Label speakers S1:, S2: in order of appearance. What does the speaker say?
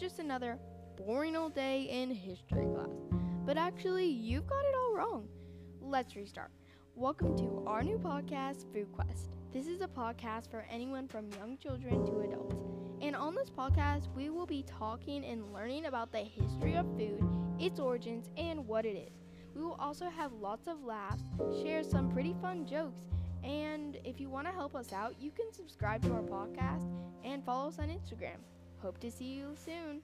S1: just another boring old day in history class. But actually, you've got it all wrong. Let's restart. Welcome to our new podcast, Food Quest. This is a podcast for anyone from young children to adults. And on this podcast, we will be talking and learning about the history of food, its origins, and what it is. We will also have lots of laughs, share some pretty fun jokes, and if you want to help us out, you can subscribe to our podcast and follow us on Instagram. Hope to see you soon.